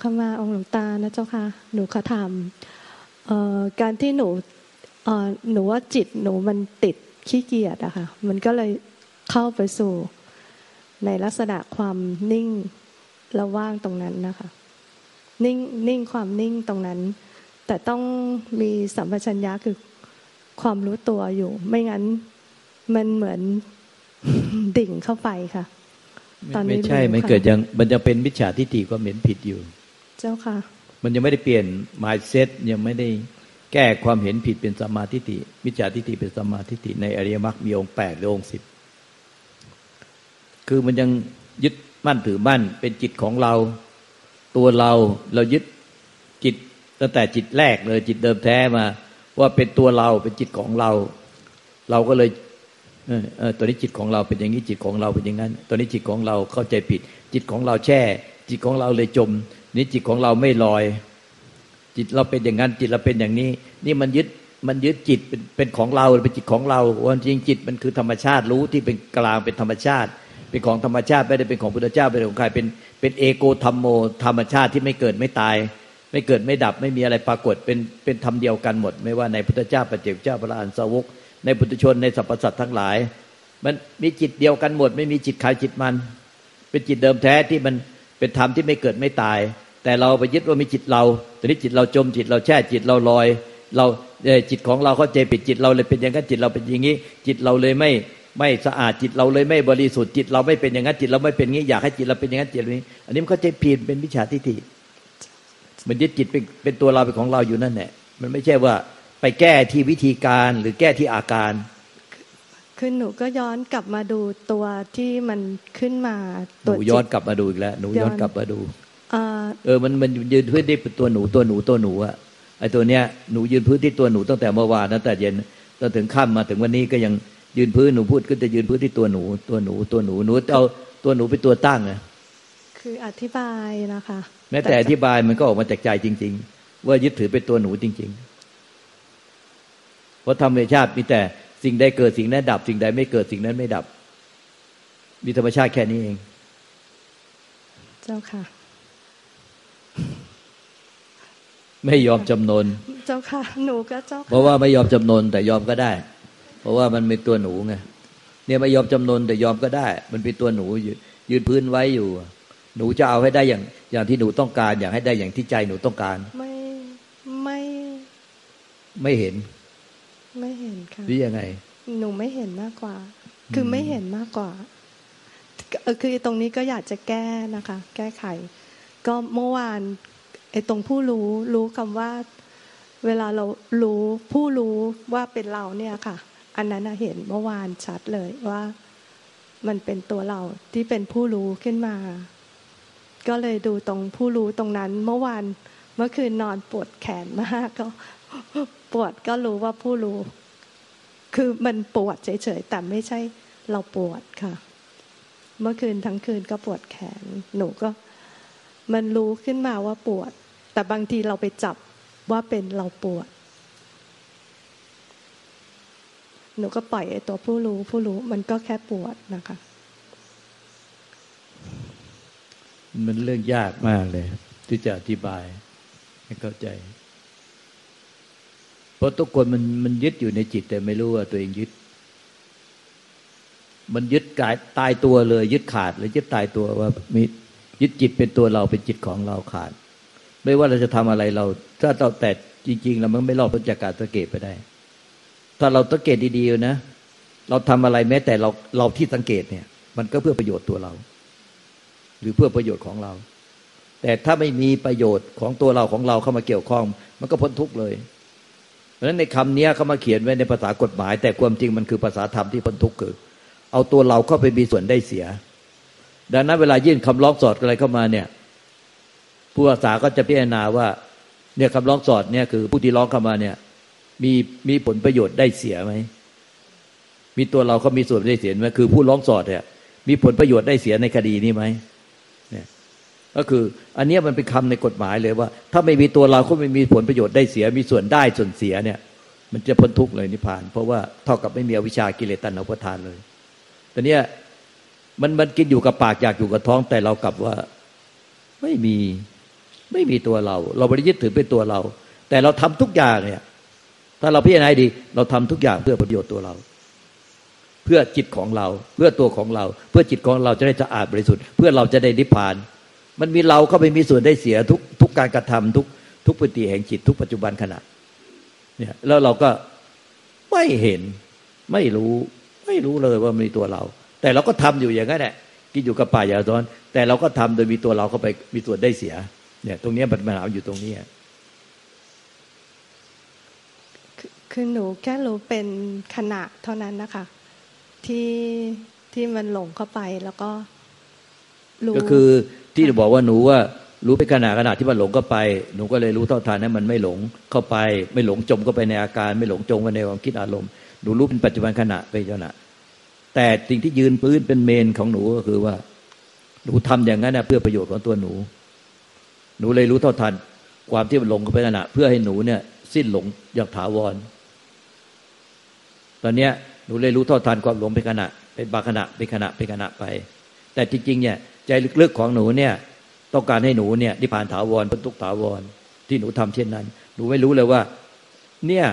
ขอขมาองค์หลวงตานะเจ้าค่ะ หนูขอถามการที่หนูหนูว่าจิตหนูมันติดขี้เกียจอะค่ะ มันก็เลยเข้าไปสู่ในลักษณะความนิ่งและว่างตรงนั้นนะคะ นิ่งนิ่งความนิ่งตรงนั้น แต่ต้องมีสัมปชัญญะคือความรู้ตัวอยู่ ไม่งั้นมันเหมือนดิ่งเข้าไปค่ะ ตอนนี้ไม่ใช่ไม่เกิดยังมันจะเป็นมิจฉาทิฏฐิก็เหม็นผิดอยู่ เจ้าค่ะ มันยังไม่ได้เปลี่ยน mindset ยังไม่ได้แก้ความเห็นผิดเป็นสมาธิฏฐิมิจฉาทิฏฐิเป็นสมาธิฏฐิในอริยมรรคมีองค์แปดหรือองค์สิบคือมันยังยึดมั่นถือมั่นเป็นจิตของเรา ตัวเราเรายึดจิตตั้งแต่จิตแรกเลยจิตเดิมแท้มา ว่าเป็นตัวเราเป็นจิตของเรา เราก็เลยเออตัวนี้จิตของเราเป็นอย่างนี้จิตของเราเป็นอย่างนั้นตัวนี้จิตของเราเข้าใจผิด จิตของเราแช่ จิตของเราเลยจม นี่จิตของเราไม่ลอย จิตเราเป็นอย่างนั้นจิตเราเป็นอย่างนี้ นี่มันยึดมันยึดจิตเป็นเป็นของเราเป็นจิตของเราวันจริงจิตมันคือธรรมชาติรู้ที่เป็นกลางเป็นธรรมชาติ เป็นของธรรมชาติไม่ได้เป็นของพุทธเจ้าเป็นของใครเป็นเป็นเอโกธรรมโม ธรรมชาติที่ไม่เกิดไม่ตาย ไม่เกิดไม่ดับไม่มีอะไรปรากฏเป็นเป็นธรรมเดียวกันหมด ไม่ว่าในพุทธเจ้าปเจกเจ้าพระอรหันสาวก ในปุถุชนในสรรพสัตว์ทั้งหลาย มันมีจิตเดียวกันหมด ไม่มีจิตใครจิตมัน เป็นจิตเดิมแท้ที่มันเป็นธรรมที่ไม่เกิดไม่ตาย แต่เราไปยึดว่ามีจิตเราตอนนี้จิตเราจมจิตเราแช่จิตเราลอย เราจิตของเราเข้าใจผิดจิตเราเลยเป็นอย่างนั้นจิตเราเป็นอย่างนี้ จิตเราเลยไม่ไม่สะอาดจิตเราเลยไม่บริสุทธิ์จิตเราไม่เป็นอย่างนั้นจิตเราไม่เป็นงี้อยากให้จิตเราเป็นอย่างนั้นจิตนี้ อันนี้มันเข้าใจผิดเป็นวิชาทิฏฐิมันยึดจิตเป็นเป็นตัวเราเป็นของเราอยู่นั่นแหละมันไม่ใช่ว่าไปแก้ที่วิธีการหรือแก้ที่อาการคือหนูก็ย้อนกลับมาดูตัวที่มันขึ้นมาหนูย้อนกลับมาดูอีกแล้วหนูย้อนกลับมาดู เออมันมันยืนพื้นที่ตัวหนูตัวหนูตัวหนูอะไอตัวเนี้ยหนูยืนพื้นที่ตัวหนูตั้งแต่เมื่อวานตั้งแต่เย็นจนถึงค่ำมาถึงวันนี้ก็ยังยืนพื้นหนูพูดก็จะยืนพื้นที่ตัวหนู ตัวหนูตัวหนูหนูเอาตัวหนูเป็นตัวตั้งอะคืออธิบายนะคะแม้แต่อธิบายมันก็ออกมาจากใจจริง ๆ ว่ายึดถือเป็นตัวหนูจริงๆเพราะธรรมชาติมีแต่สิ่งใดเกิดสิ่งนั้นดับ สิ่งใดไม่เกิดสิ่งนั้นไม่ดับ มีธรรมชาติแค่นี้เอง เจ้าค่ะ ไม่ยอมจำนน เจ้าค่ะ หนูก็เจ้าเพราะว่าไม่ยอมจำนนแต่ยอมก็ได้ เพราะว่ามันเป็นตัวหนูไงเนี่ยไม่ยอมจำนนแต่ยอมก็ได้ มันเป็นตัวหนูยืนพื้นไว้อยู่ หนูจะเอาให้ได้อย่างอย่างที่หนูต้องการ อยากให้ได้อย่างที่ใจหนูต้องการ ไม่ไม่ไม่เห็น ไม่เห็นค่ะหรือยังไง หนูไม่เห็นมากกว่า คือไม่เห็นมากกว่าคือตรงนี้ก็อยากจะแก้นะคะ แก้ไข ก็เมื่อวานไอ้ตรงผู้รู้รู้คำว่า เวลาเรารู้ผู้รู้ว่าเป็นเราเนี่ยค่ะ อันนั้นเห็นเมื่อวานชัดเลยว่ามันเป็นตัวเราที่เป็นผู้รู้ขึ้นมา ก็เลยดูตรงผู้รู้ตรงนั้น เมื่อวานเมื่อคืนนอนปวดแขนมากก็ปวดก็รู้ว่าผู้รู้ คือมันปวดเฉยๆแต่ไม่ใช่เราปวดค่ะ เมื่อคืนทั้งคืนก็ปวดแขน หนูก็ มันรู้ขึ้นมาว่าปวด แต่บางทีเราไปจับว่าเป็นเราปวด หนูก็ปล่อยไอ้ตัวผู้รู้ผู้รู้มันก็แค่ปวดนะคะ มันเรื่องยากมากเลย ที่จะอธิบายให้เข้าใจ เพราะทุกคนมันมันยึดอยู่ในจิต แต่ไม่รู้ว่าตัวเองยึด มันยึดกายตายตัวเลย ยึดขาดเลยยึดตายตัวว่ามี ยึดจิตเป็นตัวเราเป็นจิตของเราขาด ไม่ว่าเราจะทำอะไรเรา ถ้าเราแต่จริง ๆ เราไม่รอดพ้นจากการสังเกตไปได้ ถ้าเราสังเกตดีๆนะเราทำอะไรแม้แต่เราเราที่สังเกตเนี่ย มันก็เพื่อประโยชน์ตัวเรา หรือเพื่อประโยชน์ของเรา แต่ถ้าไม่มีประโยชน์ของตัวเราของเราเข้ามาเกี่ยวข้อง มันก็พ้นทุกข์เลย เพราะฉะนั้นในคำนี้เขามาเขียนไว้ในภาษากฎหมาย แต่ความจริงมันคือภาษาธรรมที่พ้นทุกข์คือ เอาตัวเราเข้าไปมีส่วนได้เสีย ดังนั้นเวลายื่นคำร้องสอดอะไรเข้ามาเนี่ย ผู้ภาษาก็จะพิจารณาว่าเนี่ยคำร้องสอดเนี่ยคือผู้ที่ร้องเข้ามาเนี่ย มีมีผลประโยชน์ได้เสียไหมมีตัวเราเขามีส่วนได้เสียไหมคือผู้ร้องสอดเนี่ย มีผลประโยชน์ได้เสียในคดีนี้ไหมเนี่ยก็คือ อันนี้มันเป็นคำในกฎหมายเลยว่า ถ้าไม่มีตัวเราก็ไม่มีผลประโยชน์ได้เสีย มีส่วนได้ส่วนเสียเนี่ย มันจะพ้นทุกข์เลยนิพพาน เพราะว่าเท่ากับไม่มีอวิชากิเลสตัณหาประทานเลยแต่เนี้ย มันมันกินอยู่กับปากอยากอยู่กับท้องแต่เรากลับว่า ไม่มีไม่มีตัวเรา เราไม่ได้ยึดถือเป็นตัวเรา แต่เราทำทุกอย่างเนี่ย ถ้าเราพิจารณาดี เราทำทุกอย่างเพื่อประโยชน์ตัวเรา เพื่อจิตของเรา เพื่อตัวของเรา เพื่อจิตของเราจะได้สะอาดบริสุทธิ์เพื่อเราจะได้นิพพาน มันมีเราเข้าไปมีส่วนได้เสียทุกทุกการกระทำทุกทุกปฏิแห่งจิตทุกปัจจุบันขณะเนี่ยแล้วเราก็ไม่เห็นไม่รู้ ไม่รู้เลยว่ามีตัวเรา แต่เราก็ทำอยู่อย่างนั้นแหละกินอยู่กับป่าอย่าซ้อน แต่เราก็ทำโดยมีตัวเราเข้าไปมีส่วนได้เสีย เนี่ย ตรงนี้ปัญหาอยู่ตรงนี้คือคือหนูแค่รู้เป็นขณะเท่านั้นนะคะ ที่ที่มันหลงเข้าไปแล้วก็รู้ก็คือที่จะบอกว่าหนูว่ารู้ไปขณะขณะที่มันหลงเข้าไป หนูก็เลยรู้เท่าทันให้มันไม่หลงเข้าไป ไม่หลงจมเข้าไปในอาการ ไม่หลงจมเข้าไปในความคิดอารมณ์หนูรู้เป็นปัจจุบันขณะไปขณะ แต่สิ่งที่ยืนพื้นเป็นเมนของหนูก็คือว่า หนูทำอย่างนั้นนะเพื่อประโยชน์ของตัวหนู หนูเลยรู้เท่าทัน ความที่มันหลงเข้าไปขณะเพื่อให้หนูเนี่ย สิ้นหลงอย่างถาวร ตอนเนี้ยหนูเลยรู้เท่าทันความหลงเป็นขณะ เป็นบางขณะเป็นขณะเป็นขณะไป แต่จริงๆเนี่ย ใจลึกๆของหนูเนี่ย ต้องการให้หนูเนี่ยนิพพานถาวรพ้นทุกถาวร ที่หนูทำเช่นนั้น หนูไม่รู้เลยว่า เนี่ย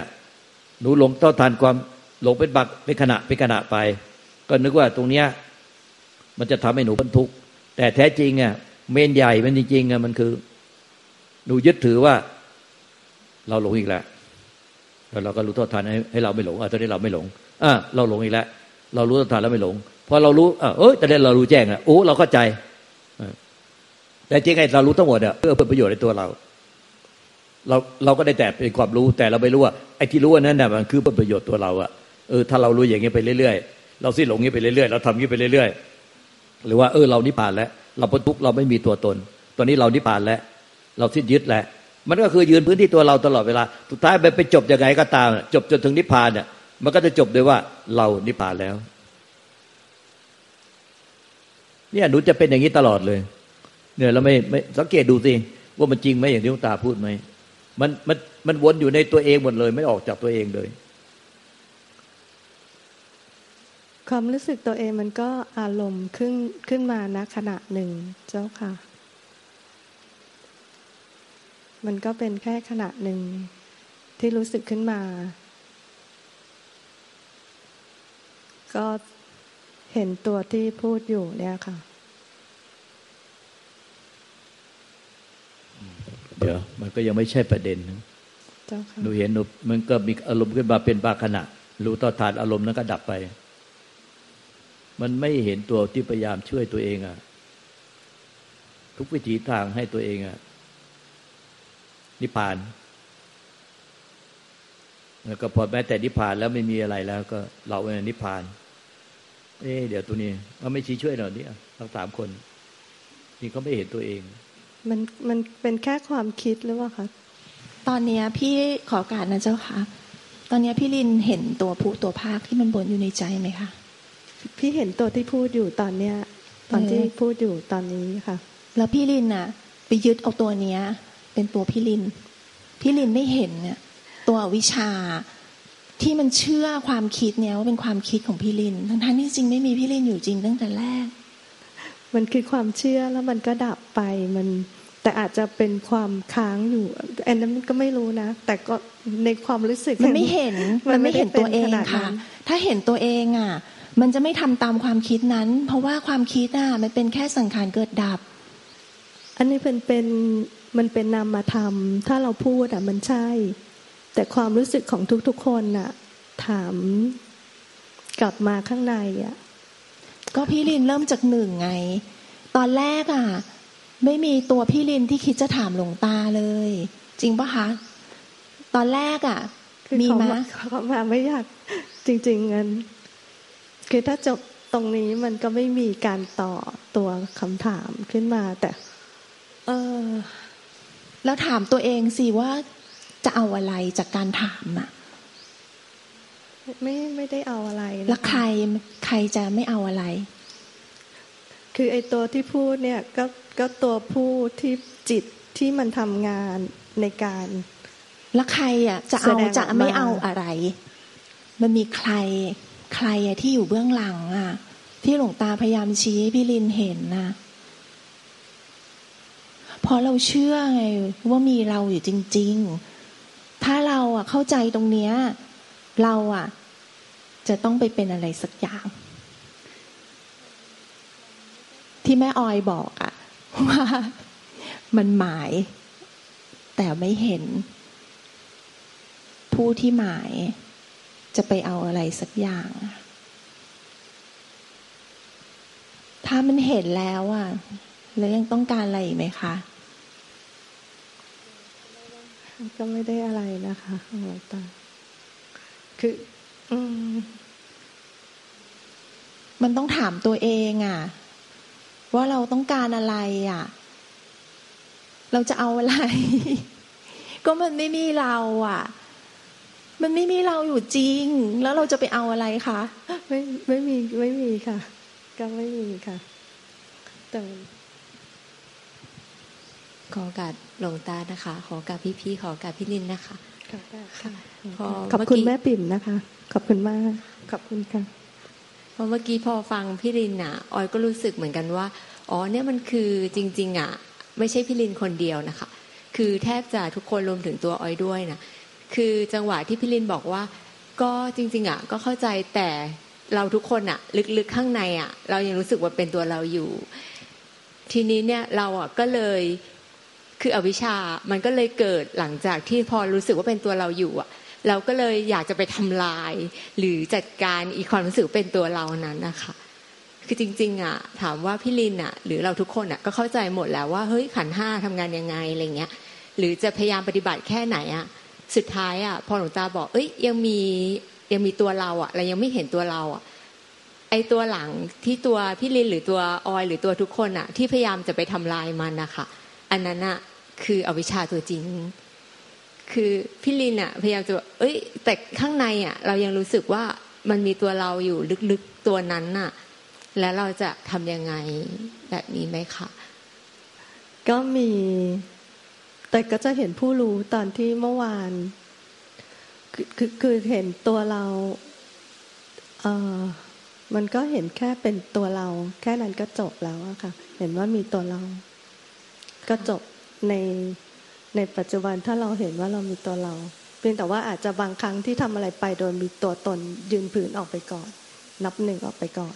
หนูหลงเท่าทันความหลงเป็นบักเป็นขณะเป็นขณะไป ก็นึกว่าตรงเนี้ยมันจะทำให้หนูพ้นทุกข์แต่แท้จริงอะเมนใหญ่มันจริงๆอะมันคือ หนูยึดถือว่า เราหลงอีกแล้วแล้วเราก็รู้ท่าทันให้ให้เราไม่หลงอะตอนนี้เราไม่หลงอะเราหลงอีกแล้วเรารู้ท่าทันแล้วไม่หลงพอเรารู้อะเอ้ยตอนนี้เรารู้แจ้งอะโอ้เราเข้าใจแต่จริงไอ้เรารู้ทั้งหมดอะเพื่อเพื่อประโยชน์ในตัวเรา เราเราก็ได้แต่เป็นความรู้แต่เราไม่รู้ว่าไอ้ที่รู้อันนั้นน่ะมันคือเพื่อประโยชน์ตัวเราอะเออถ้าเรารู้อย่างนี้ไปเรื่อยๆ เราสิ้นหลงนี้ไปเรื่อยๆเราทำนี้ไปเรื่อยๆหรือว่าเออเรานิพพานแล้ว เราพ้นทุกข์เราไม่มีตัวตน ตอนนี้เรานิพพานแล้ว เราสิ้นยึดแล้วมันก็คือยืนพื้นที่ตัวเราตลอดเวลาสุดท้ายไปไปจบยังไงก็ตาม จบจนถึงนิพพานเนี่ยมันก็จะจบด้วยว่าเรานิพพานแล้ว เนี่ยหนูจะเป็นอย่างนี้ตลอดเลยเนี่ยเราไม่ไม่สังเกตดูสิว่ามันจริงไหมอย่างที่ลวงตาพูดไหมมันมันมันวนอยู่ในตัวเองหมดเลย ไม่ออกจากตัวเองเลย ความรู้สึกตัวเองมันก็อารมณ์ขึ้นขึ้นมาณขณะหนึ่งเจ้าค่ะ มันก็เป็นแค่ขณะหนึ่งที่รู้สึกขึ้นมา ก็เห็นตัวที่พูดอยู่เนี่ยค่ะ เดี๋ยว มันก็ยังไม่ใช่ประเด็นนะเจ้าค่ะหนูเห็นหนูมันก็มีอารมณ์ขึ้นมาเป็นบางขณะ รู้ต่อทานอารมณ์นั้นก็ดับไป มันไม่เห็นตัวที่พยายามช่วยตัวเองอะทุกวิถีทางให้ตัวเองอะนิพพาน แล้วก็พอแม้แต่นิพพานแล้วไม่มีอะไรแล้ว ก็เราเองนิพพาน เอ๊ะเดี๋ยวตัวนี้เราไม่ชี้ช่วยหน่อยนี่ทั้งสามคน นี่เขาไม่เห็นตัวเอง มันมันเป็นแค่ความคิดหรือว่าคะตอนเนี้ยพี่ขอโอการนะเจ้าค่ะ ตอนเนี้ยพี่ลินเห็นตัวผู้ตัวภาคที่มันบนอยู่ในใจไหมคะ พี่เห็นตัวที่พูดอยู่ตอนเนี้ย ตอนที่พูดอยู่ตอนนี้ค่ะ แล้วพี่ลินน่ะ ไปยึดเอาตัวเนี้ย เป็นตัวพี่ลิน พี่ลินไม่เห็นเนี่ย ตัวอวิชชาที่มันเชื่อความคิดเนี้ยว่าเป็นความคิดของพี่ลิน ทั้งๆที่จริงไม่มีพี่ลินอยู่จริงตั้งแต่แรก มันคือความเชื่อแล้วมันก็ดับไปมันแต่อาจจะเป็นความค้างอยู่อันนั้นมันก็ไม่รู้นะ แต่ก็ในความรู้สึกมันไม่เห็น มัมันนไม่ไม่เห็นตัวเองได้เป็นขนาดนั้ค่ะนถ้าเห็นตัวเองอะ มันจะไม่ทำตามความคิดนั้น เพราะว่าความคิดอะมันเป็นแค่สังขารเกิดดับ อันนี้เป็นเป็นมันเป็นนามธรรม ถ้าเราพูดอะมันใช่ แต่ความรู้สึกของทุกๆคนน่ะ ถามกลับมาข้างในอะก็พี่ลินเริ่มจากหนึ่งไง ตอนแรกอะ ไม่มีตัวพี่ลินที่คิดจะถามหลวงตาเลย จริงปะคะ ตอนแรกอะคือมีเขาไหมมาเขามาไม่อยากจริงๆงั้น คือถ้าจบตรงนี้มันก็ไม่มีการต่อตัวคำถามขึ้นมาแต่ เออ แล้วถามตัวเองสิว่าจะเอาอะไรจากการถามอะไม่ไม่ได้เอาอะไรนะะแล้วใครใครจะไม่เอาอะไร คือไอ้ตัวที่พูดเนี่ยก็ก็ตัวผู้ที่จิตที่มันทำงานในการแล้วใครอะ จะแสเอาดงออกมาจะไม่เอาอะไร มันมีใคร ใครอะที่อยู่เบื้องหลังอะที่หลวงตาพยายามชี้ให้พี่ลินเห็นนะเพราะเราเชื่อไงว่ามีเราอยู่จริง ๆ ถ้าเราอะเข้าใจตรงเนี้ย เราอะจะต้องไปเป็นอะไรสักอย่าง ที่แม่ออยบอกอะว่ามันหมาย แต่ไม่เห็น ผู้ที่หมาย จะไปเอาอะไรสักอย่าง ถ้ามันเห็นแล้วอะแล้วยังต้องการอะไรอีกไหมคะ ก็ไม่ได้อะไรนะคะหลวงตาคืออืมมันต้องถามตัวเองอะว่าเราต้องการอะไรอะเราจะเอาอะไร ก็มันไม่มีเราอะ มันไม่มีเราอยู่จริง แล้วเราจะไปเอาอะไรคะไม่ไม่มีไม่มีค่ะ ก็ไม่มีค่ะแต่ขอโอกาสหลวงตานะคะ ขอโอกาสพี่ๆขอโอกาสพี่ลินนะคะค่ะค่ะพอขอบคุณเมื่อกี้แม่ปิ่มนะคะ ขอบคุณมากขอบคุณค่ะเพราะเมื่อกี้พอฟังพี่ลินอะออยก็รู้สึกเหมือนกันว่า อ๋อเนี่ยมันคือจริง ๆ อะ ไม่ใช่พี่ลินคนเดียวนะคะ คือแทบจะทุกคนรวมถึงตัวออยด้วยนะ คือจังหวะที่พี่ลินบอกว่า ก็จริง ๆอะก็เข้าใจแต่เราทุกคนอะ ลึกๆข้างในอะ เรายังรู้สึกว่าเป็นตัวเราอยู่ ทีนี้เนี่ยเราอะก็เลยคืออวิชามันก็เลยเกิดหลังจากที่พอรู้สึกว่าเป็นตัวเราอยู่อะ เราก็เลยอยากจะไปทำลาย หรือจัดการอีความรู้สึกเป็นตัวเรานั้นนะคะคือจริง ๆ อะ ถามว่าพี่ลินอะ หรือเราทุกคนอะก็เข้าใจหมดแล้วว่าเฮ้ยขันห้าทำงานยังไงอะไรเงี้ย หรือจะพยายามปฏิบัติแค่ไหนอะ สุดท้ายอะพอหลวงตาบอก เอ้ย ยังมียังมีตัวเราอะเรายังไม่เห็นตัวเราอะไอตัวหลังที่ตัวพี่ลินหรือตัวออยหรือตัวทุกคนอะ ที่พยายามจะไปทำลายมันนะคะอันนั้นอะคืออวิชชาตัวจริง คือพี่ลินอะพยายามจะเอ้ย แต่ข้างในอะ เรายังรู้สึกว่ามันมีตัวเราอยู่ลึกๆตัวนั้นน่ะ แล้วเราจะทำยังไงแบบนี้ไหมคะก็มี แต่ก็จะเห็นผู้รู้ตอนที่เมื่อวานคือคือเห็นตัวเราเออมันก็เห็นแค่เป็นตัวเรา แค่นั้นก็จบแล้วอะค่ะ เห็นว่ามีตัวเรา ก็จบในในปัจจุบันถ้าเราเห็นว่าเรามีตัวเรา เพียงแต่ว่าอาจจะบางครั้งที่ทำอะไรไปโดยมีตัวตนยืนผืนออกไปก่อน นับหนึ่งออกไปก่อน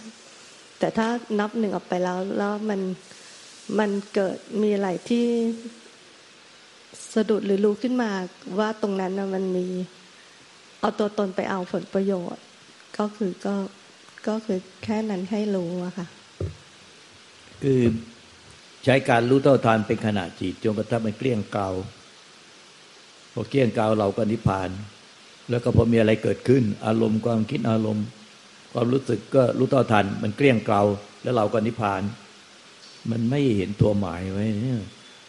แต่ถ้านับหนึ่งออกไปแล้วแล้วมันมันเกิดมีอะไรที่ สะดุดหรือรู้ขึ้นมาว่าตรงนั้นนะมันมี เอาตัวตนไปเอาผลประโยชน์ ก็คือก็ก็คือแค่นั้นให้รู้อะค่ะ คือใช้การรู้เท่าทานเป็นขณะจิตจนกระทั่งมันเกลี้ยงเกลาพอเกลี้ยงเกลาเราก็นิพพาน แล้วก็พอมีอะไรเกิดขึ้น อารมณ์ความคิดอารมณ์ ความรู้สึกก็รู้เท่าทัน มันเกลี้ยงเกลาแล้วเราก็นิพพาน มันไม่เห็นตัวหมายไว้เนี่ย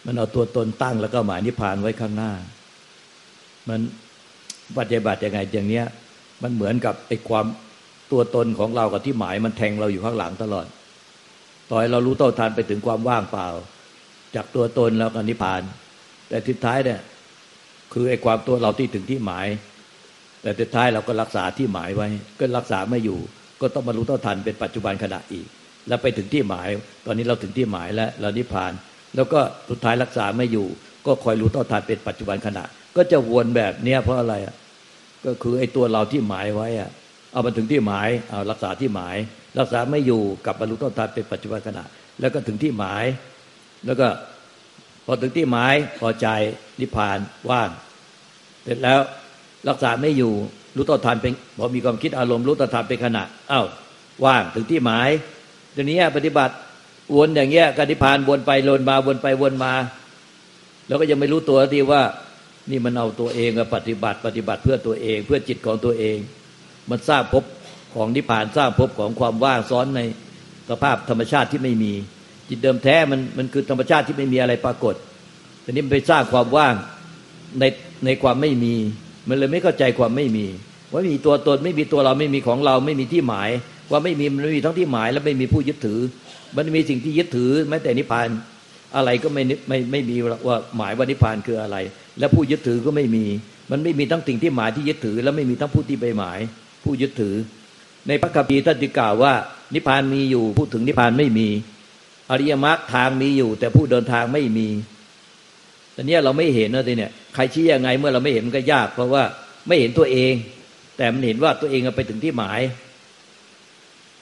มันเอาตัวตนตั้งแล้วก็หมายนิพพานไว้ข้างหน้า มันปฏิบัติยังไงอย่างเนี้ย มันเหมือนกับไอ้ความตัวตนของเรากับที่หมายมันแทงเราอยู่ข้างหลังตลอด ต่อยเรารู้เท่าทันไปถึงความว่างเปล่า จากตัวตนแล้วก็นิพพาน แต่ทิศท้ายเนี่ย คือไอ้ความตัวเราที่ถึงที่หมาย แต่สุดท้ายเราก็รักษาที่หมายไว้ ก็รักษาไม่อยู่ ก็ต้องมารู้เท่าทันเป็นปัจจุบันขณะอีก แล้วไปถึงที่หมาย ตอนนี้เราถึงที่หมายแล้วเรานิพพาน แล้วก็สุดท้ายรักษาไม่อยู่ ก็คอยรู้เท่าทันเป็นปัจจุบันขณะ ก็จะวนแบบเนี้ยเพราะอะไรอะก็คือไอ้ตัวเราที่หมายไว้อะเอามาถึงที่หมายเอารักษาที่หมาย รักษาไม่อยู่กลับมารู้เท่าทันเป็นปัจจุบันขณะ แล้วก็ถึงที่หมาย แล้วก็พอถึงที่หมายพอใจนิพพานว่างเสร็จแล้วรักษาไม่อยู่รู้ต่อทันเป็นพอมีความคิดอารมณ์รู้ต่อทันเป็นขณะอ้าวว่างถึงที่หมายทีนี้ปฏิบัติ วนอย่างเงี้ยกนิพานวนไปวนมาวนไปวนมา แล้วก็ยังไม่รู้ตัวทีว่า นี่มันเอาตัวเองมาปฏิบัติปฏิบัติเพื่อตัวเอง เพื่อจิตของตัวเอง มันสร้างภพของนิพพานสร้างภพของความว่างซ้อนในสภาพธรรมชาติที่ไม่มี จิตเดิมแท้มันมันคือธรรมชาติที่ไม่มีอะไรปรากฏทีนี้มันไปสร้างความว่างในในความไม่มี มันเลยไม่เข้าใจความไม่มี ว่ามีตัวตนไม่มีตัวเราไม่มีของเราไม่มีที่หมาย ว่าไม่มีมันไม่มีทั้งที่หมาย และไม่มีผู้ยึดถือ มันมีสิ่งที่ยึดถือแม้แต่นิพพานอะไรก็ไม่ไม่ไม่มีว่าหมายว่านิพพานคืออะไร และผู้ยึดถือก็ไม่มี มันไม่มีทั้งสิ่งที่หมายที่ยึดถือ และไม่มีทั้งผู้ที่ไปหมาย ผู้ยึดถือ ในพระคัมภีร์ท่านจึงกล่าวว่า นิพพานมีอยู่พูดถึงนิพพานไม่มี อริยมรรคทางมีอยู่ แต่ผู้เดินทางไม่มีแต่เนี้ยเราไม่เห็นนะทีเนี่ยใครชี้ยังไงเมื่อเราไม่เห็นมันก็ยาก เพราะว่าไม่เห็นตัวเอง แต่มันเห็นว่าตัวเองไปถึงที่หมาย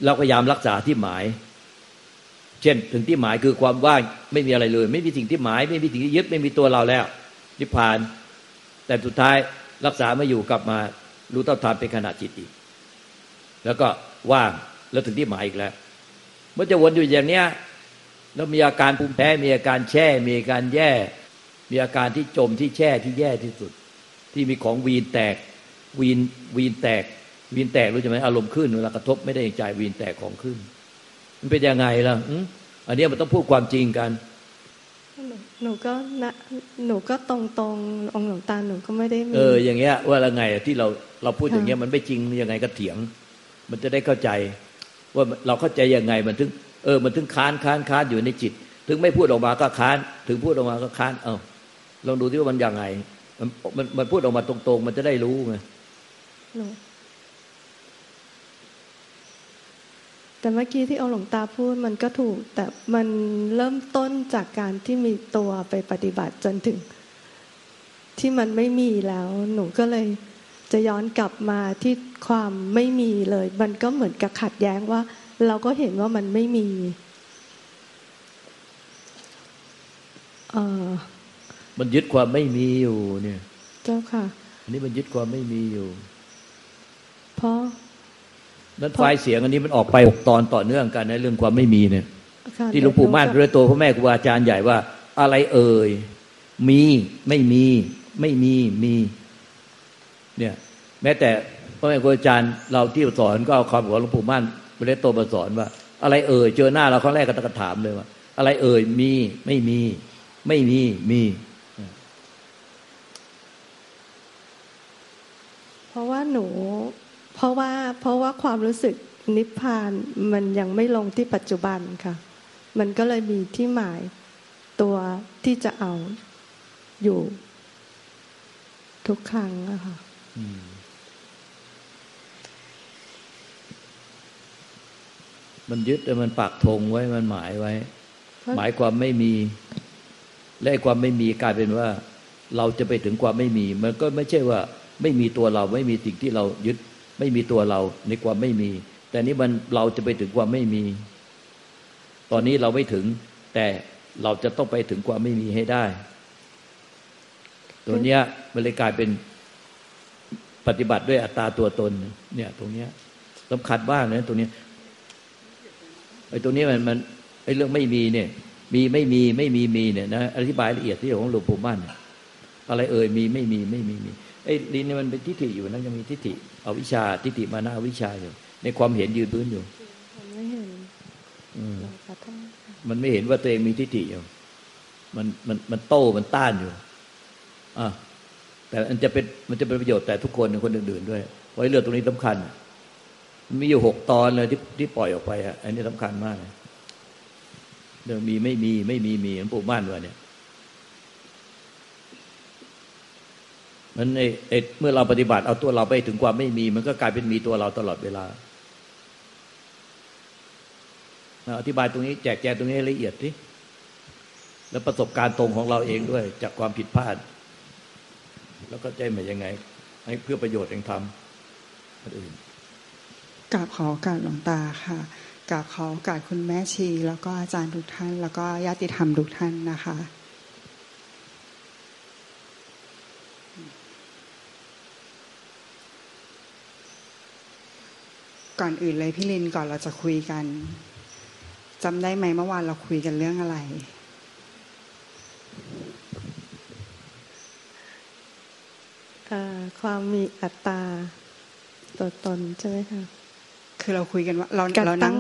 เราพยายามรักษาที่หมาย เช่นถึงที่หมายคือความว่างไม่มีอะไรเลย ไม่มีสิ่งที่หมาย ไม่มีสิ่งที่ยึดไม่มีตัวเราแล้วนิพพาน แต่สุดท้ายรักษาไม่อยู่กลับมารู้เท่าทานเป็นขณะจิตอีก แล้วก็ว่างแล้วถึงที่หมายอีกแล้วเมื่อจะวนอยู่อย่างเนี้ยแล้วมีอาการภูมิแพ้มีอาการแช่ มีอาการแย่ มีอาการที่จมที่แช่ที่แย่ที่สุด ที่มีของวีนแตกวีนวีนแตกวีนแตกรู้ใช่ไหมอารมณ์ขึ้นเวลากระทบไม่ได้ใจวีนแตกของขึ้น มันเป็นยังไงล่ะอันนี้มันต้องพูดความจริงกัน หนูก็นะหนูก็ตรงตรงองหลวงตาหนูก็ไม่ได้มีเอออย่างเงี้ย ว่าละไงที่เราเราพูดอย่างเงี้ยมันไม่จริงยังไงก็เถียง มันจะได้เข้าใจ ว่าเราเข้าใจยังไงมันถึง เออ มันถึงค้านค้านค้านอยู่ในจิต ถึงไม่พูดออกมาก็ค้าน ถึงพูดออกมาก็ค้าน เออลองดูที่ว่ามันยังไงมันมันมันพูดออกมาตรงๆ มันจะได้รู้ไง แต่เมื่อกี้ที่เอาหลวงตาพูดมันก็ถูก แต่มันเริ่มต้นจากการที่มีตัวไปปฏิบัติจนถึง ที่มันไม่มีแล้ว หนูก็เลยจะย้อนกลับมาที่ความไม่มีเลย มันก็เหมือนกับขัดแย้งว่า เราก็เห็นว่ามันไม่มีเออมันยึดความไม่มีอยู่เนี่ย เจ้าค่ะ อันนี้มันยึดความไม่มีอยู่ เพราะ นั้นไฟเสียงอันนี้มันออกไปหกตอนต่อเนื่องกันในเรื่องความไม่มีเนี่ย ที่หลวงปู่ม่านด้วยตัวพ่อแม่ครูอาจารย์ใหญ่ว่า อะไรเอ่ย มีไม่มี ไม่มีมี เนี่ย แม้แต่พ่อแม่ครูอาจารย์เราที่สอนก็เอาคำของหลวงปู่ม่านไปเล่นโตมาสอนว่า อะไรเอ่ยเจอหน้าเราครั้งแรกก็ตะกถามเลยว่า อะไรเอ่ยมีไม่มี ไม่มีมีเพราะว่าหนู เพราะว่าเพราะว่าความรู้สึกนิพพานมันยังไม่ลงที่ปัจจุบันค่ะ มันก็เลยมีที่หมายตัวที่จะเอาอยู่ทุกครั้งอะค่ะมันยึดแต่มันปักธงไว้มันหมายไว้ หมายความไม่มี และความไม่มีกลายเป็นว่า เราจะไปถึงความไม่มี มันก็ไม่ใช่ว่า ไม่มีตัวเราไม่มีสิ่งที่เรายึด ไม่มีตัวเราในความไม่มี แต่นี้มันเราจะไปถึงความไม่มี ตอนนี้เราไม่ถึง แต่เราจะต้องไปถึงความไม่มีให้ได้ ตัวเนี้ยมันเลยกลายเป็นปฏิบัติด้วยอัตตาตัวตน เนี่ย ตรงเนี้ยสำคัญบ้างนะตรงนี้ไอ้ตรงนี้มันมันไอ้เรื่องไม่มีเนี่ย มีไม่มีไม่มีมีเนี่ยนะอธิบายละเอียดที่ของหลวงปู่มั่นอะไรเอ่ยมีไม่มีไม่มีมี ไอ้ดินเนี่ยมันเป็นทิฏฐิอยู่นั่นยังมีทิฏฐิเอาวิชาทิฏฐิมานาวิชาอยู่ ในความเห็นยืนพื้นอยู่มันไม่เห็นมันไม่เห็นว่าตัวเองมีทิฏฐิอยู่ มันมันมันโต้มันต้านอยู่อะแต่มันจะเป็นมันจะเป็นประโยชน์แต่ทุกคนคนอื่นๆด้วยเพราะเรื่องตรงนี้สำคัญมันมีอยู่หกตอนเลยที่ที่ปล่อยออกไปอะอันนี้สำคัญมากเลยเรื่องมีไม่มีไม่มีมีมันปลูกบ้านด้วยเนี่ย มันไอเมื่อเราปฏิบัติเอาตัวเราไปถึงความไม่มี มันก็กลายเป็นมีตัวเราตลอดเวลาอธิบายตรงนี้แจกแจงตรงนี้ละเอียดที่แล้วประสบการณ์ตรงของเราเองด้วย จากความผิดพลาด แล้วก็ใจมายังไง ให้เพื่อประโยชน์เองทำคนอื่นกราบขอการหลวงตาค่ะกราบขอการคุณแม่ชี แล้วก็อาจารย์ทุกท่าน แล้วก็ญาติธรรมทุกท่านนะคะ ก่อนอื่นเลยพี่ลินก่อนเราจะคุยกันจำได้ไหมเมื่อวานเราคุยกันเรื่องอะไร ความมีอัตตาตัวตนใช่ไหมคะคือเราคุยกันว่า เราเรานั่ง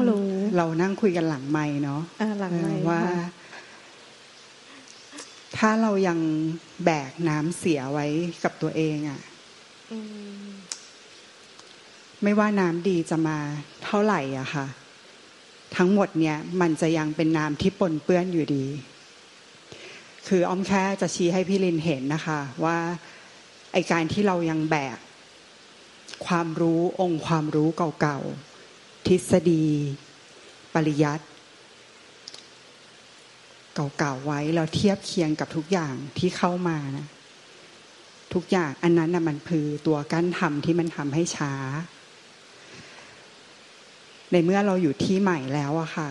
เรานั่งคุยกันหลังไม่เนาะหลังไม่ว่า ถ้าเรายังแบกน้ำเสียไว้กับตัวเองอะ่ะ ไม่ว่าน้ำดีจะมาเท่าไหร่อะค่ะ ทั้งหมดเนี่ยมันจะยังเป็นน้ำที่ปนเปื้อนอยู่ดี คืออ้อมแค่จะชี้ให้พี่ลินเห็นนะคะ ว่าไอการที่เรายังแบกความรู้องค์ความรู้เก่าๆ ทฤษฎี ปริยัติเก่าๆไว้แล้วเทียบเคียงกับทุกอย่างที่เข้ามานะทุกอย่างอันนั้นนะมันคือตัวกั้นทำที่มันทำให้ช้า ในเมื่อเราอยู่ที่ใหม่แล้วอะค่ะ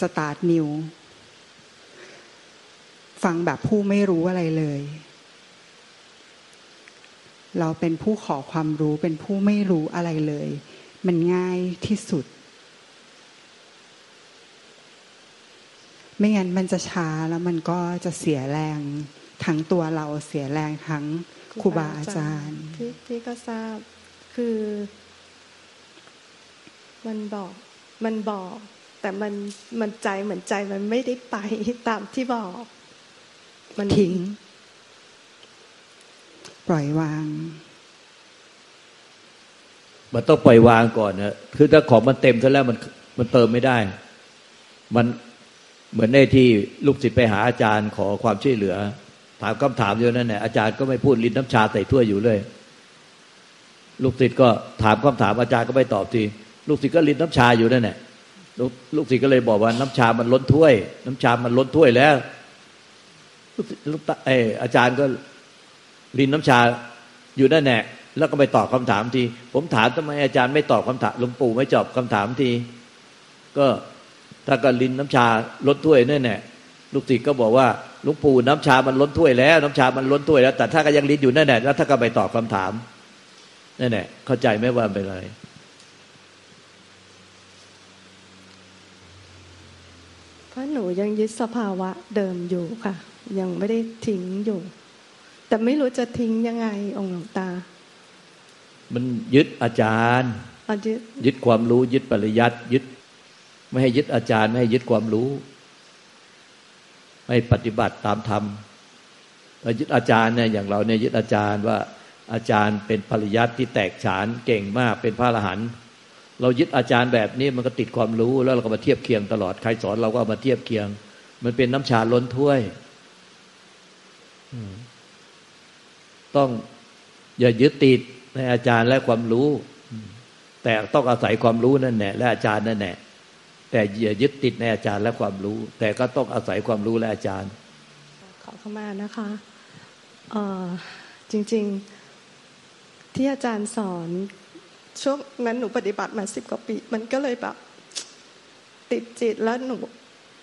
สตาร์ทนิวฟังแบบผู้ไม่รู้อะไรเลย เราเป็นผู้ขอความรู้เป็นผู้ไม่รู้อะไรเลย มันง่ายที่สุด ไม่งั้นมันจะช้าแล้วมันก็จะเสียแรง ทั้งตัวเราเสียแรงทั้งครูบาอาจารย์ที่ก็ทราบคือ มันบอกมันบอก แต่มันมันใจเหมือนใจมันไม่ได้ไปตามที่บอก มันทิ้ง ปล่อยวาง มันต้องปล่อยวางก่อนนะคือถ้าของมันเต็มซะแล้วมันมันเติมไม่ได้ มันเหมือนในที่ลูกศิษย์ไปหาอาจารย์ขอความช่วยเหลือ ถามคำถามอยู่นั่นแหละอาจารย์ก็ไม่พูดลิ้นน้ำชาใส่ถ้วยอยู่เลย ลูกศิษย์ก็ถามคำถามอาจารย์ก็ไม่ตอบที ลูกศิษย์ก็ลินน้ำชาอยู่นั่นแหละลูกลูกศิษย์ก็เลยบอกว่าน้ำชามันล้นถ้วย น้ำชามันล้นถ้วยแล้วลูกศิษย์ลูกตาเอออาจารย์ก็ลินน้ำชาอยู่นั่นแหละแล้วก็ไปตอบคำถามที ผมถามทำไมอาจารย์ไม่ตอบคำถามหลวงปู่ไม่จอบคำถามที ก็ถ้าก็ลินน้ำชาล้นถ้วยนั่นแหละลูกศิษย์ก็บอกว่าหลวงปู่น้ำชามันล้นถ้วยแล้ว น้ำชามันล้นถ้วยแล้ว แต่ถ้าก็ยังลิ้นอยู่นั่นแหละแล้วถ้าก็ไปตอบคำถามนั่นแหละเข้าใจไหมว่าเป็นอะไร เพ ราะหนูยังยึดสภาวะเดิมอยู่ค่ะ ยังไม่ได้ทิ้งอยู่ แต่ไม่รู้จะทิ้งยังไงองค์หลวงตา มันยึดอาจารย์เอายึดยึดความรู้ยึดปริยัติยึด ไม่ให้ยึดอาจารย์ ไม่ให้ยึดความรู้ ไม่ปฏิบัติตามธรรมเรายึดอาจารย์เนี่ยอย่างเราเนี่ยยึดอาจารย์ว่าอาจารย์เป็นปริยัติที่แตกฉานเก่งมากเป็นพระอรหันต์ เรายึดอาจารย์แบบนี้มันก็ติดความรู้แล้วเราก็มาเทียบเคียงตลอดใครสอนเราก็เอามาเทียบเคียง มันเป็นน้ำชาล้นถ้วยต้องอย่ายึดติดในอาจารย์และความรู้ แต่ต้องอาศัยความรู้นั่นแหละและอาจารย์นั่นแหละแต่อย่ายึดติดในอาจารย์และความรู้ แต่ก็ต้องอาศัยความรู้และอาจารย์ ขอเข้ามานะคะจริง ๆ ที่อาจารย์สอน ช่วงนั้นหนูปฏิบัติมาสิบกว่าปี มันก็เลยแบบ ติดจิตแล้วหนู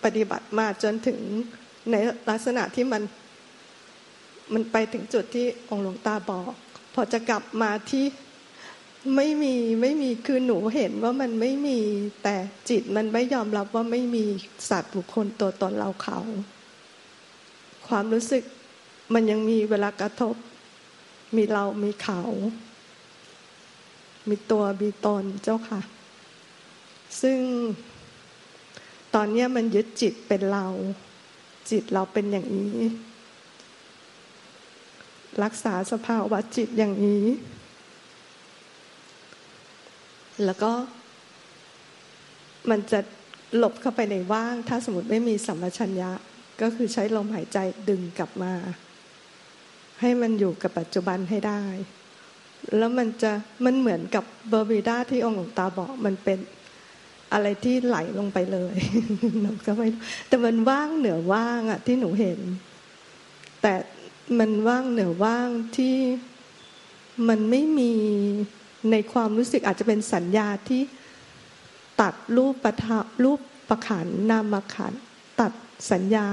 ปฏิบัติมาจนถึงในลักษณะที่มัน มันไปถึงจุดที่องค์หลวงตาบอก พอจะกลับมาที่ไม่มีไม่มีคือหนูเห็นว่ามันไม่มีแต่จิตมันไม่ยอมรับว่าไม่มีสัตว์บุคคลตัวตนเราเขา ความรู้สึกมันยังมีเวลากระทบ มีเรามีเขา มีตัวมีตนเจ้าค่ะ ซึ่งตอนนี้มันยึดจิตเป็นเรา จิตเราเป็นอย่างนี้ รักษาสภาวะจิตอย่างนี้ แล้วก็ มันจะหลบเข้าไปในว่าง ถ้าสมมติไม่มีสัมปชัญญะ ก็คือใช้ลมหายใจดึงกลับมา ให้มันอยู่กับปัจจุบันให้ได้ แล้วมันจะมันเหมือนกับเบอร์บิด้าที่องค์หลวงตาบอกมันเป็นอะไรที่ไหลลงไปเลยหนูก็ไม่รู้แต่มันว่างเหนือว่างอะที่หนูเห็น แต่มันว่างเหนือว่างที่มันไม่มีในความรู้สึกอาจจะเป็นสัญญาที่ตัดรูปประทับรูปประขันนามขันตัดสัญญา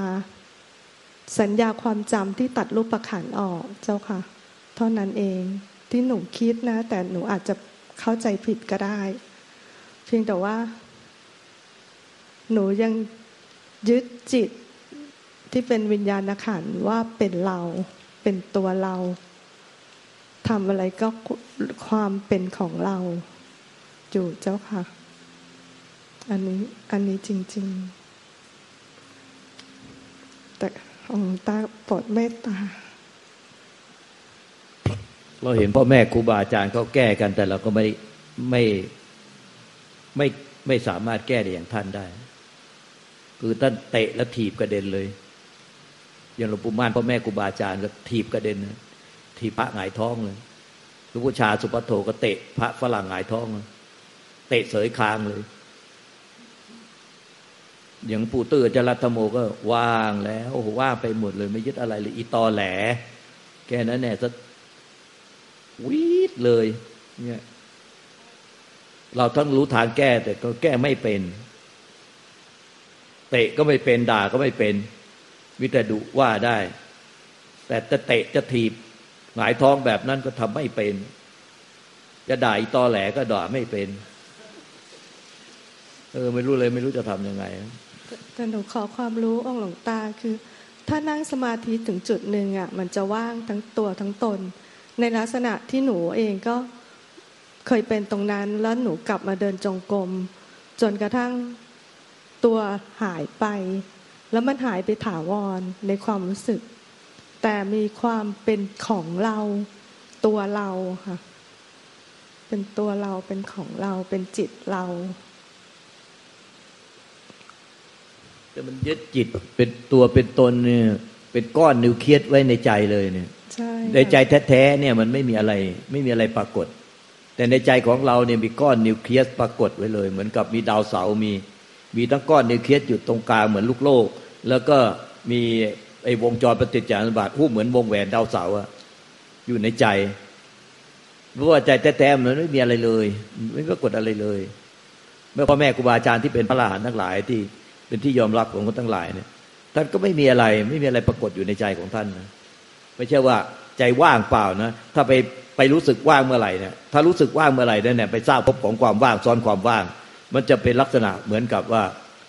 สัญญาความจำที่ตัดรูปประขันออกเจ้าค่ะ เท่านั้นเอง ที่หนูคิดนะ แต่หนูอาจจะเข้าใจผิดก็ได้ เพียงแต่ว่า หนูยังยึดจิตที่เป็นวิญญาณขันว่าเป็นเรา เป็นตัวเราทำอะไรก็ความเป็นของเราอยู่เจ้าค่ะ อันนี้อันนี้จริง ๆ แต่องตาโปรดเมตตา เราเห็นพ่อแม่ครูบาอาจารย์เขาแก้กัน แต่เราก็ไม่ไม่ไม่ไม่สามารถแก้ได้อย่างท่านได้ คือท่านเตะแล้วถีบกระเด็นเลยอย่างหลวงปู่ม่านพ่อแม่ครูบาอาจารย์ก็ถีบกระเด็นนะถีบพระหงายท้องเลยหลวงปู่ชาสุปโทก็เตะพระฝรั่งหงายท้องเลยเตะเสยคางเลย อย่างปู่ตื้อจรัตโมก็ว่างแล้วโอ้โหว่างไปหมดเลย ไม่ยึดอะไรเลยอีตอแหลแค่นั้นแน่ วีดเลยเนี่ยเราทั้งรู้ทางแก้ แต่ก็แก้ไม่เป็น เตะก็ไม่เป็นด่าก็ไม่เป็น วิตดุว่าได้ แต่จะเตะจะถีบหงายท้องแบบนั้นก็ทำไม่เป็น จะด่าอีตอแหลก็ด่าไม่เป็น เออ ไม่รู้เลย ไม่รู้จะทำยังไงแต่หนูขอความรู้องหลวงตาคือ ถ้านั่งสมาธิถึงจุดหนึ่งอะ มันจะว่างทั้งตัวทั้งตน ในลักษณะที่หนูเองก็เคยเป็นตรงนั้น แล้วหนูกลับมาเดินจงกรมจนกระทั่งตัวหายไป แล้วมันหายไปถาวรในความรู้สึก แต่มีความเป็นของเราตัวเราค่ะ เป็นตัวเราเป็นของเราเป็นจิตเราแต่มันยึดจิตเป็นตัวเป็นตนเนี่ยเป็นก้อนนิวเคลียสไว้ในใจเลยเนี่ย ในใจแท้ๆเนี่ยมันไม่มีอะไร ไม่มีอะไรปรากฏ แต่ในใจของเราเนี่ยมีก้อนนิวเคลียสปรากฏไว้เลย เหมือนกับมีดาวเสาร์มี มีทั้งก้อนนิวเคลียสอยู่ตรงกลางเหมือนลูกโลก แล้วก็มีไอ้วงจรปฏิจจานุบาทผู้เหมือนวงแหวนดาวเสาร์อะอยู่ในใจเพราะว่าใจแท้ๆมันไม่มีอะไรเลยไม่ปรากฏอะไรเลย เมื่อพ่อแม่ครูบาอาจารย์ที่เป็นพระอรหันต์ทั้งหลายที่เป็นที่ยอมรับของคนทั้งหลายเนี่ยท่านก็ไม่มีอะไร ไม่มีอะไรปรากฏอยู่ในใจของท่านนะ ไม่ใช่ว่าใจว่างเปล่านะถ้าไปไปรู้สึกว่างเมื่อไหร่เนี่ยถ้ารู้สึกว่างเมื่อไหร่เนี่ยไปสร้างภพของความว่างซ้อนความว่าง มันจะเป็นลักษณะเหมือนกับว่า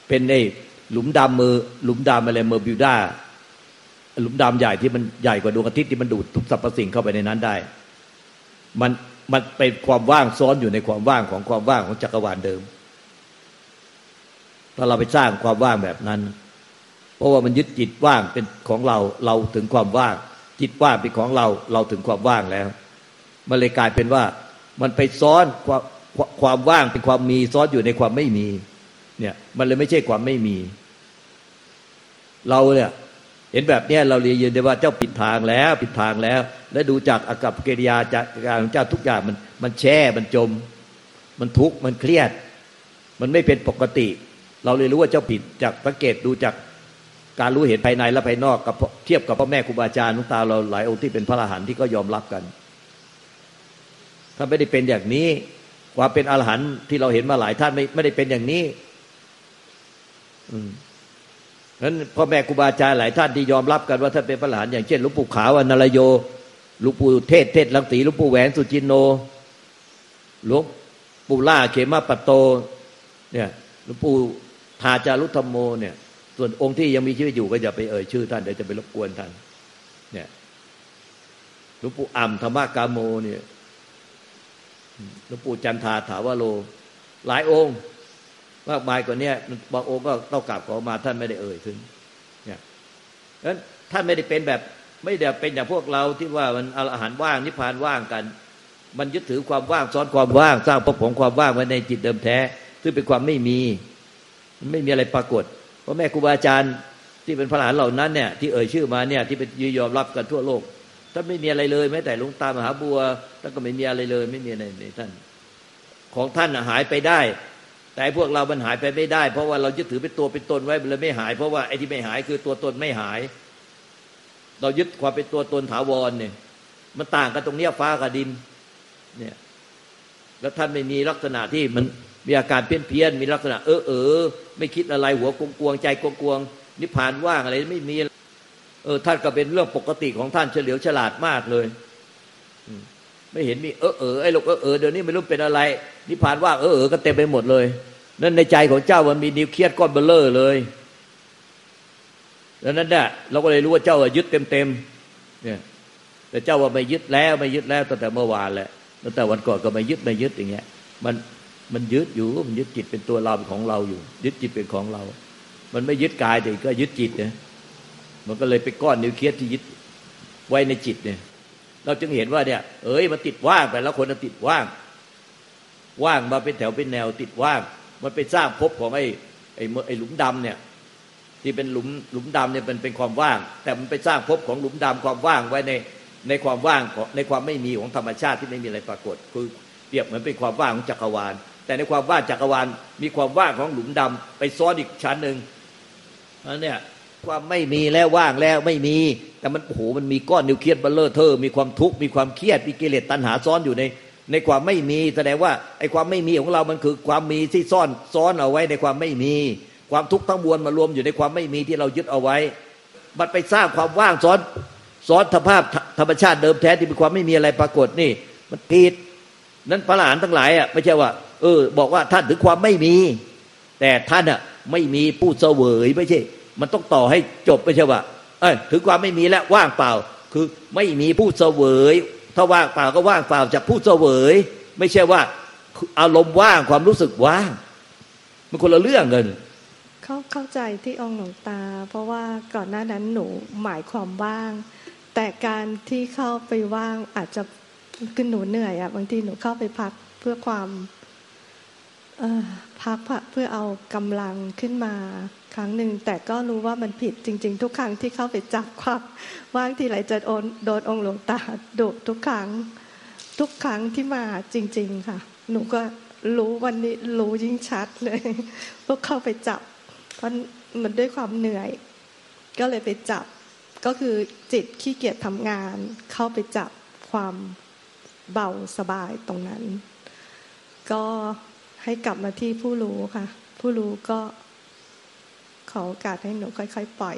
เป็นไอ้หลุมดำมือหลุมดำอะไรเมอร์บิวดาหลุมดำใหญ่ที่มันใหญ่กว่าดวงอาทิตย์ที่มันดูดทุกสรรพสิ่งเข้าไปในนั้นได้ มันมันเป็นความว่างซ้อนอยู่ในความว่างของความว่างของจักรวาลเดิม ถ้าเราไปสร้างความว่างแบบนั้น เพราะว่ามันยึดจิตว่างเป็นของเราเราถึงความว่าง จิตว่างเป็นของเราเราถึงความว่างแล้ว มันเลยกลายเป็นว่ามันไปซ้อนความความว่างเป็นความมีซ้อนอยู่ในความไม่มี เนี่ยมันเลยไม่ใช่ความไม่มี เราเนี่ย เห็นแบบนี้เราเรียนยืนได้ว่าเจ้าผิดทางแล้วผิดทางแล้ว และดูจากอากับกิริยาจากการของเจ้าทุกอย่างมัน มันแช่มันจม มันทุกข์มันเครียด มันไม่เป็นปกติ เราเลยรู้ว่าเจ้าผิดจากสังเกตดูจาก การรู้เห็นภายในและภายนอกกับเทียบกับพ่อแม่ครูบาอาจารย์นุตาเราหลายองค์ที่เป็นพระอรหันต์ที่ก็ยอมรับกัน ถ้าไม่ได้เป็นอย่างนี้ความเป็นอรหันต์ที่เราเห็นมาหลายท่านไม่ไม่ได้เป็นอย่างนี้ อืมนั้นพ่อแม่ครูบาอาจารย์หลายท่านที่ยอมรับกันว่าท่านเป็นพระอรหันต์อย่างเช่นหลวงปู่ขาวอนารโยหลวงปู่เทศเทศลังตีหลวงปู่แหวนสุจินโนหลวงปู่ล่าเขมาปัตโต เนี่ยหลวงปู่ทาจารุธรรมโมเนี่ย ส่วนองค์ที่ยังมีชีวิตอยู่ก็อย่าไปเอ่ยชื่อท่านเดี๋ยวจะไปรบกวนท่าน เนี่ยหลวงปู่อ่ำธรรมกาโมเนี่ยหลวงปู่จันทาถาวโล หลายองค์มากมายกว่านี้บางองค์ก็ต้องกราบขอมาท่านไม่ได้เอ่ยถึง เนี่ยนั้นท่านไม่ได้เป็นแบบไม่ได้เป็นอย่างพวกเราที่ว่ามันอาหารว่างนิพพานว่างกัน มันยึดถือความว่างซ้อนความว่าง สร้างภพของความว่างไว้ในจิตเดิมแท้ ซึ่งเป็นความไม่มี ไม่มีอะไรปรากฏ พราะแม่ครูบาอาจารย์ที่เป็นพระอรหันเหล่านั้นเนี่ยที่เอ่ยชื่อมาเนี่ยที่เป็นยอมรับกันทั่วโลกท่านไม่มีอะไรเลยแม้แต่หลวงตามหาบัวท่านก็ไม่มีอะไรเลย ไม่มีอะไรในท่าน ของท่านหายไปได้ แต่พวกเรามันหายไปไม่ได้ เพราะว่าเรายึดถือเป็นตัวเป็นตนไว้เลยไม่หาย เพราะว่าไอ้ที่ไม่หายคือตัวตนไม่หาย เรายึดความเป็นตัวตนถาวรเนี่ย มันต่างกันตรงเนี้ยฟ้ากับดิน เนี่ย แล้วท่านไม่มีลักษณะที่มัน มีอาการเพี้ยนเพียนมีลักษณะเออเออไม่คิดอะไรหัวกงกวงใจกงกวงนิพพานว่างอะไรไม่มี เออท่านก็เป็นเรื่องปกติของท่านเฉลียวฉลาดมากเลยไม่เห็นมีเออเออไอ้ลูกเออเออเดี๋ยวนี้ไม่รู้เป็นอะไร นิพพานว่างเออเออก็เต็มไปหมดเลย นั่นในใจของเจ้ามันมีนิวเคลียสก้อนเบ้อเร่อเลยแล้วนั้นเนี่ยเราก็เลยรู้ว่าเจ้ายึดเต็มเต็มเนี่ยแต่เจ้าว่าไม่ยึดแล้วไม่ยึดแล้วตั้งแต่เมื่อวานแหละตั้งแต่วันก่อนก็ไม่ยึดไม่ยึดอย่างเงี้ยมัน มันยึดอยู่มันยึดจิตเป็นตัวเราเป็นของเราอยู่ ยึดจิตเป็นของเรา มันไม่ยึดกายแต่ก็ยึดจิตเนี่ยมันก็เลยเป็นก้อนนิวเคลียสที่ยึดไว้ในจิตเนี่ย เราจึงเห็นว่าเนี่ย เอ้ยมันติดว่างไปแล้วคนติดว่าง ว่างมาเป็นแถวเป็นแนวติดว่าง มันไปสร้างภพของไอ้ไอ้ไอ้หลุมดำเนี่ย ที่เป็นหลุมหลุมดำเนี่ยมันเป็นความว่าง แต่มันไปสร้างภพของหลุมดำความว่างไว้ในในความว่างในความไม่มีของธรรมชาติที่ไม่มีอะไรปรากฏ คือเปรียบเหมือนเป็นความว่างของจักรวาล แต่ในความว่างจักรวาลมีความว่างของหลุมดำไปซ้อนอีกชั้นหนึ่งอันเนี้ยความไม่มีแล้วว่างแล้วไม่มี แต่มันโอ้โหมันมีก้อนนิวเคลียสเบลเลอร์เธอมีความทุกข์มีความเครียดมีกิเลสตัณหาซ้อนอยู่ในในความไม่มีแสดงว่าไอ้ความไม่มีของเรามันคือความมีที่ซ่อนซ้อนเอาไว้ในความไม่มี ความทุกข์ทั้งมวลมารวมอยู่ในความไม่มีที่เรายึดเอาไว้ มันไปสร้างความว่างซ้อนซ้อนสภาพธรรมชาติเดิมแท้ที่เป็นความไม่มีอะไรปรากฏนี่ มันผิดนั้นพระหลานทั้งหลายอะไม่ใช่ว่า เออ บอกว่าท่านถึงความไม่มี แต่ท่านอะไม่มีผู้เสวยไม่ใช่ มันต้องต่อให้จบไม่ใช่ว่าเออถึงความไม่มีแล้วว่างเปล่า คือไม่มีผู้เสวย ถ้าว่างเปล่าก็ว่างเปล่าจากผู้เสวย ไม่ใช่ว่า อารมณ์ว่างความรู้สึกว่างมันคนละเรื่องกันเข้าเข้าใจที่องค์หลวงตา เพราะว่าก่อนหน้านั้นหนูหมายความว่าง แต่การที่เข้าไปว่างอาจจะคือหนูเหนื่อยอะบางทีหนูเข้าไปพักเพื่อความ พักเพื่อเอากำลังขึ้นมาครั้งหนึ่งแต่ก็รู้ว่ามันผิดจริง ๆ ทุกครั้งที่เข้าไปจับความว่างทีไรจะโดนโดนองค์หลวงตาดุทุกครั้ง ทุกครั้งที่มาจริง ๆ ค่ะ หนูก็รู้วันนี้รู้ยิ่งชัดเลยพวกเข้าไปจับ เพราะมันด้วยความเหนื่อย ก็เลยไปจับก็คือจิตขี้เกียจทำงาน เข้าไปจับความเบาสบายตรงนั้น ก็ ให้กลับมาที่ผู้รู้ค่ะ ผู้รู้ก็ขอโอกาสให้หนูค่อย ๆ ปล่อย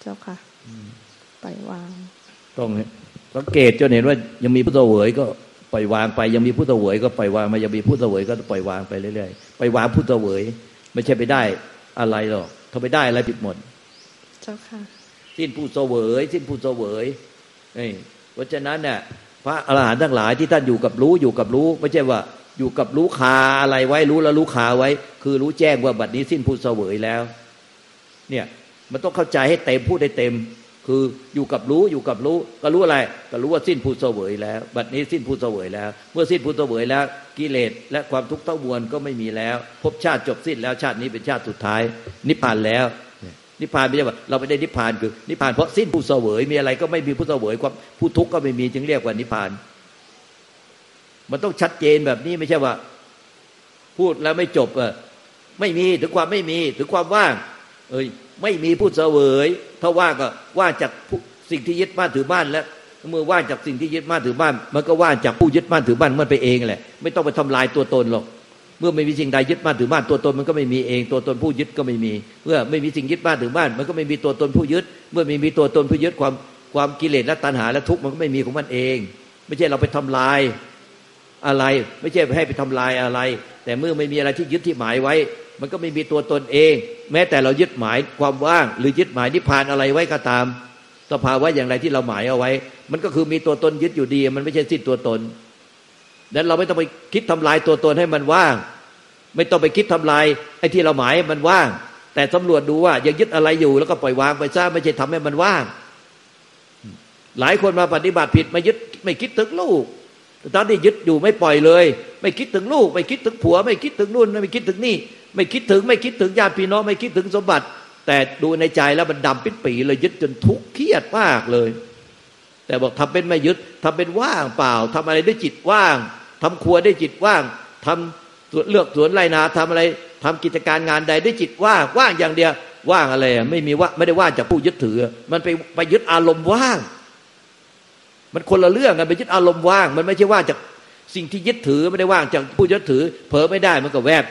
เจ้าค่ะปล่อยวางต้องสังเกตจนเห็นว่ายังมีผู้เสวยก็ปล่อยวางไป ยังมีผู้เสวยก็ปล่อยวางมายังมีผู้เสวยก็ปล่อยวางไปเรื่อยๆปล่อยวางผู้เสวย ไม่ใช่ไปได้อะไรหรอกถ้าไปได้อะไรผิดหมด เจ้าค่ะสิ้นผู้เสวยสิ้นผู้เสวยนี่เพราะฉะนั้นเนี่ยพระอรหันต์ทั้งหลายที่ท่านอยู่กับรู้อยู่กับรู้ ไม่ใช่ว่า อยู่กับรู้คาอะไรไว้รู้แล้วรู้คาไว้ คือรู้แจ้งว่าบัดนี้สิ้นผู้เสวยแล้ว เนี่ยมันต้องเข้าใจให้เต็มพูดได้เต็ม คืออยู่กับรู้อยู่กับรู้ ก็รู้อะไรก็รู้ว่าสิ้นผู้เสวยแล้ว บัดนี้สิ้นผู้เสวยแล้ว เมื่อสิ้นผู้เสวยแล้ว กิเลสและความทุกข์ทั้งมวลก็ไม่มีแล้วภพชาติจบสิ้นแล้วชาตินี้เป็นชาติสุดท้าย นิพพานแล้วนิพพานไม่ใช่ว่าเราไม่ได้นิพพานคือนิพพานเพราะสิ้นผู้เสวยมีอะไรก็ไม่มีผู้เสวยความผู้ทุกข์ก็ไม่มีจึงเรียกว่านิพพาน มันต้องชัดเจนแบบนี้ไม่ใช่ว่า พูดแล้วไม่จบเออไม่มีถึงความไม่มีถึงความว่าง เอ้ยไม่มีผู้เสวย ถ้าว่างก็ว่างจากสิ่งที่ยึดมั่นถือบ้านแล้วเมื่อว่างจากสิ่งที่ยึดมั่นถือบ้านมันก็ว่างจากผู้ยึดมั่นถือบ้านมันไปเองแหละ ไม่ต้องไปทำลายตัวตนหรอกเมื่อไม่มีสิ่งใดยึดมั่นถือบ้านตัวตนมันก็ไม่มีเอง ตัวตนผู้ยึดก็ไม่มี เมื่อไม่มีสิ่งยึดบ้านถือบ้านมันก็ไม่มีตัวตนผู้ยึด เมื่อไม่มีตัวตนผู้ยึดความความกิเลสและตัณหาและทุกข์มันก็ไม่มีของมันเอง ไม่ใช่เราไปทำลาย อะไร ไม่ใช่ให้ไปทำลายอะไร แต่เมื่อไม่มีอะไรที่ยึดที่หมายไว้ มันก็ไม่มีตัวตนเอง แม้แต่เรายึดหมายความว่าง หรือยึดหมายนิพพานอะไรไว้ก็ตาม สภาวะอย่างไรที่เราหมายเอาไว้ มันก็คือมีตัวตนยึดอยู่ดี มันไม่ใช่สิ้นตัวตนดังนั้นเราไม่ต้องไปคิดทำลายตัวตนให้มันว่าง ไม่ต้องไปคิดทำลายไอ้ที่เราหมายมันว่าง แต่สำรวจดูว่ายังยึดอะไรอยู่แล้วก็ปล่อยวางไปซะไม่ใช่ทำให้มันว่าง หลายคนมาปฏิบัติผิดไม่ยึดไม่คิดถึงลูก ตอนที่ยึดอยู่ไม่ปล่อยเลย ไม่คิดถึงลูก ไม่คิดถึงผัว ไม่คิดถึงนู่นไม่คิดถึงนี่ ไม่คิดถึงไม่คิดถึงญาติพี่น้องไม่คิดถึงสมบัติ แต่ดูในใจแล้วมันดำปิดปีเลยยึดจนทุกข์เครียดมากเลย แต่บอกทำเป็นไม่ยึดทำเป็นว่างเปล่าทำอะไรด้วยจิตว่างทำครัวได้จิตว่างทำเลือกสวนไรนาทำอะไรทำกิจการงานใดด้วยจิตว่างว่างอย่างเดียวว่างอะไรไม่มีว่าไม่ได้ว่างจากผู้ยึดถือ มันไปไปยึดอารมณ์ว่าง มันคนละเรื่องกันไปยึดอารมณ์ว่าง มันไม่ใช่ว่าจากสิ่งที่ยึดถือไม่ได้ว่างจากผู้ยึดถือ เผลอไม่ได้มันก็แวบ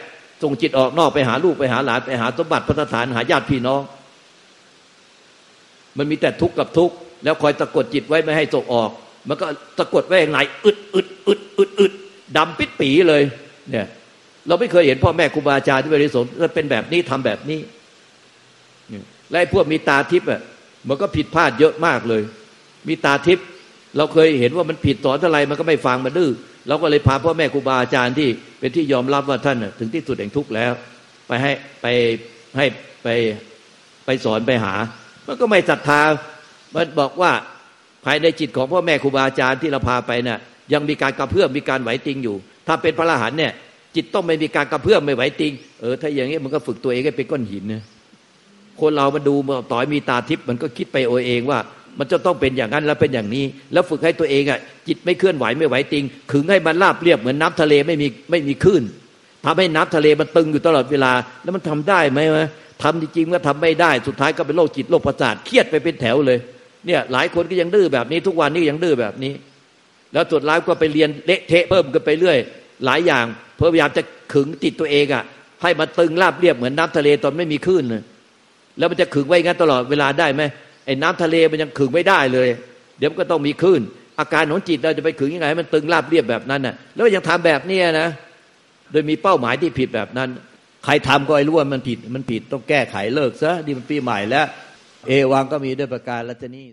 ส่งจิตออกนอกไปหาลูกไปหาหลานไปหาสมบัติพัฒฐานหาญาติพี่น้อง มันมีแต่ทุกข์กับทุกข์แล้วคอยตะกดจิตไว้ไม่ให้ส่งออก มันก็ตะกดไว้อย่างไรอึดอึดอึดอึดอึดดำปิดปีเลย เนี่ย เราไม่เคยเห็นพ่อแม่ครูบาอาจารย์ที่บริสุทธิ์เป็นแบบนี้ทำแบบนี้และไอ้พวกมีตาทิพย์อะมันก็ผิดพลาดเยอะมากเลย มีตาทิพย์ เราเคยเห็นว่ามันผิดสอนเท่าไรมันก็ไม่ฟังมันดื้อเราก็เลยพาพ่อแม่ครูบาอาจารย์ที่เป็นที่ยอมรับว่าท่านถึงที่สุดแห่งทุกข์แล้ว ไปให้ไปให้ไปไปสอนไปหา มันก็ไม่ศรัทธา มันบอกว่าภายในจิตของพ่อแม่ครูบาอาจารย์ที่เราพาไปเนะ่ยยังมีการกระเพื่อมมีการไหวติงอยู่ ถ้าเป็นพระอรหันเนี่ย จิตต้องไม่มีการกระเพื่อมไม่ไหวติงเออถ้าอย่างนี้มันก็ฝึกตัวเองให้เป็นก้อนหินนะคนเรามาดูต่อยมีตาทิพย์มันก็คิดไปโอเองว่า มันจะต้องเป็นอย่างนั้นแล้วเป็นอย่างนี้ แล้วฝึกให้ตัวเองอะจิตไม่เคลื่อนไหวไม่ไหวติงขึงให้มันราบเรียบเหมือนน้าทะเลไม่มีไม่มีคลื่นทำให้น้ำทะเลมันตึงอยู่ตลอดเวลา แล้วมันทำได้ไหมวะทำจริงๆก็ทำไม่ได้สุดท้ายก็เป็นโรคจิตโรคประสาทเครียดไปเป็นแถวเลยเนี่ยหลายคนก็ยังดื้อแบบนี้ทุกวันนี้ยังดื้อแบบนี้ แล้วสุดท้ายก็ไปเรียนเละเทะเพิ่มกันไปเรื่อย หลายอย่างเพื่อพยายามจะขึงติดตัวเองอะให้มันตึงราบเรียบเหมือนน้ำทะเลตอนไม่มีคลื่นเลยแล้วมันจะขึงไว้งั้นตลอดเวลาได้ไหม ไอ้น้ำทะเลมันยังขึงไม่ได้เลย เดี๋ยวมันก็ต้องมีคลื่นอาการของจิตเราจะไปขึงยังไงให้มันตึงราบเรียบแบบนั้นน่ะแล้วยังทำแบบเนี้นะ โดยมีเป้าหมายที่ผิดแบบนั้น ใครทำก็ไอ้รู้ว่ามันผิดมันผิดต้องแก้ไขเลิกซะนี่มันปีใหม่แล้ว เอวังก็มีด้วยประการลัชนี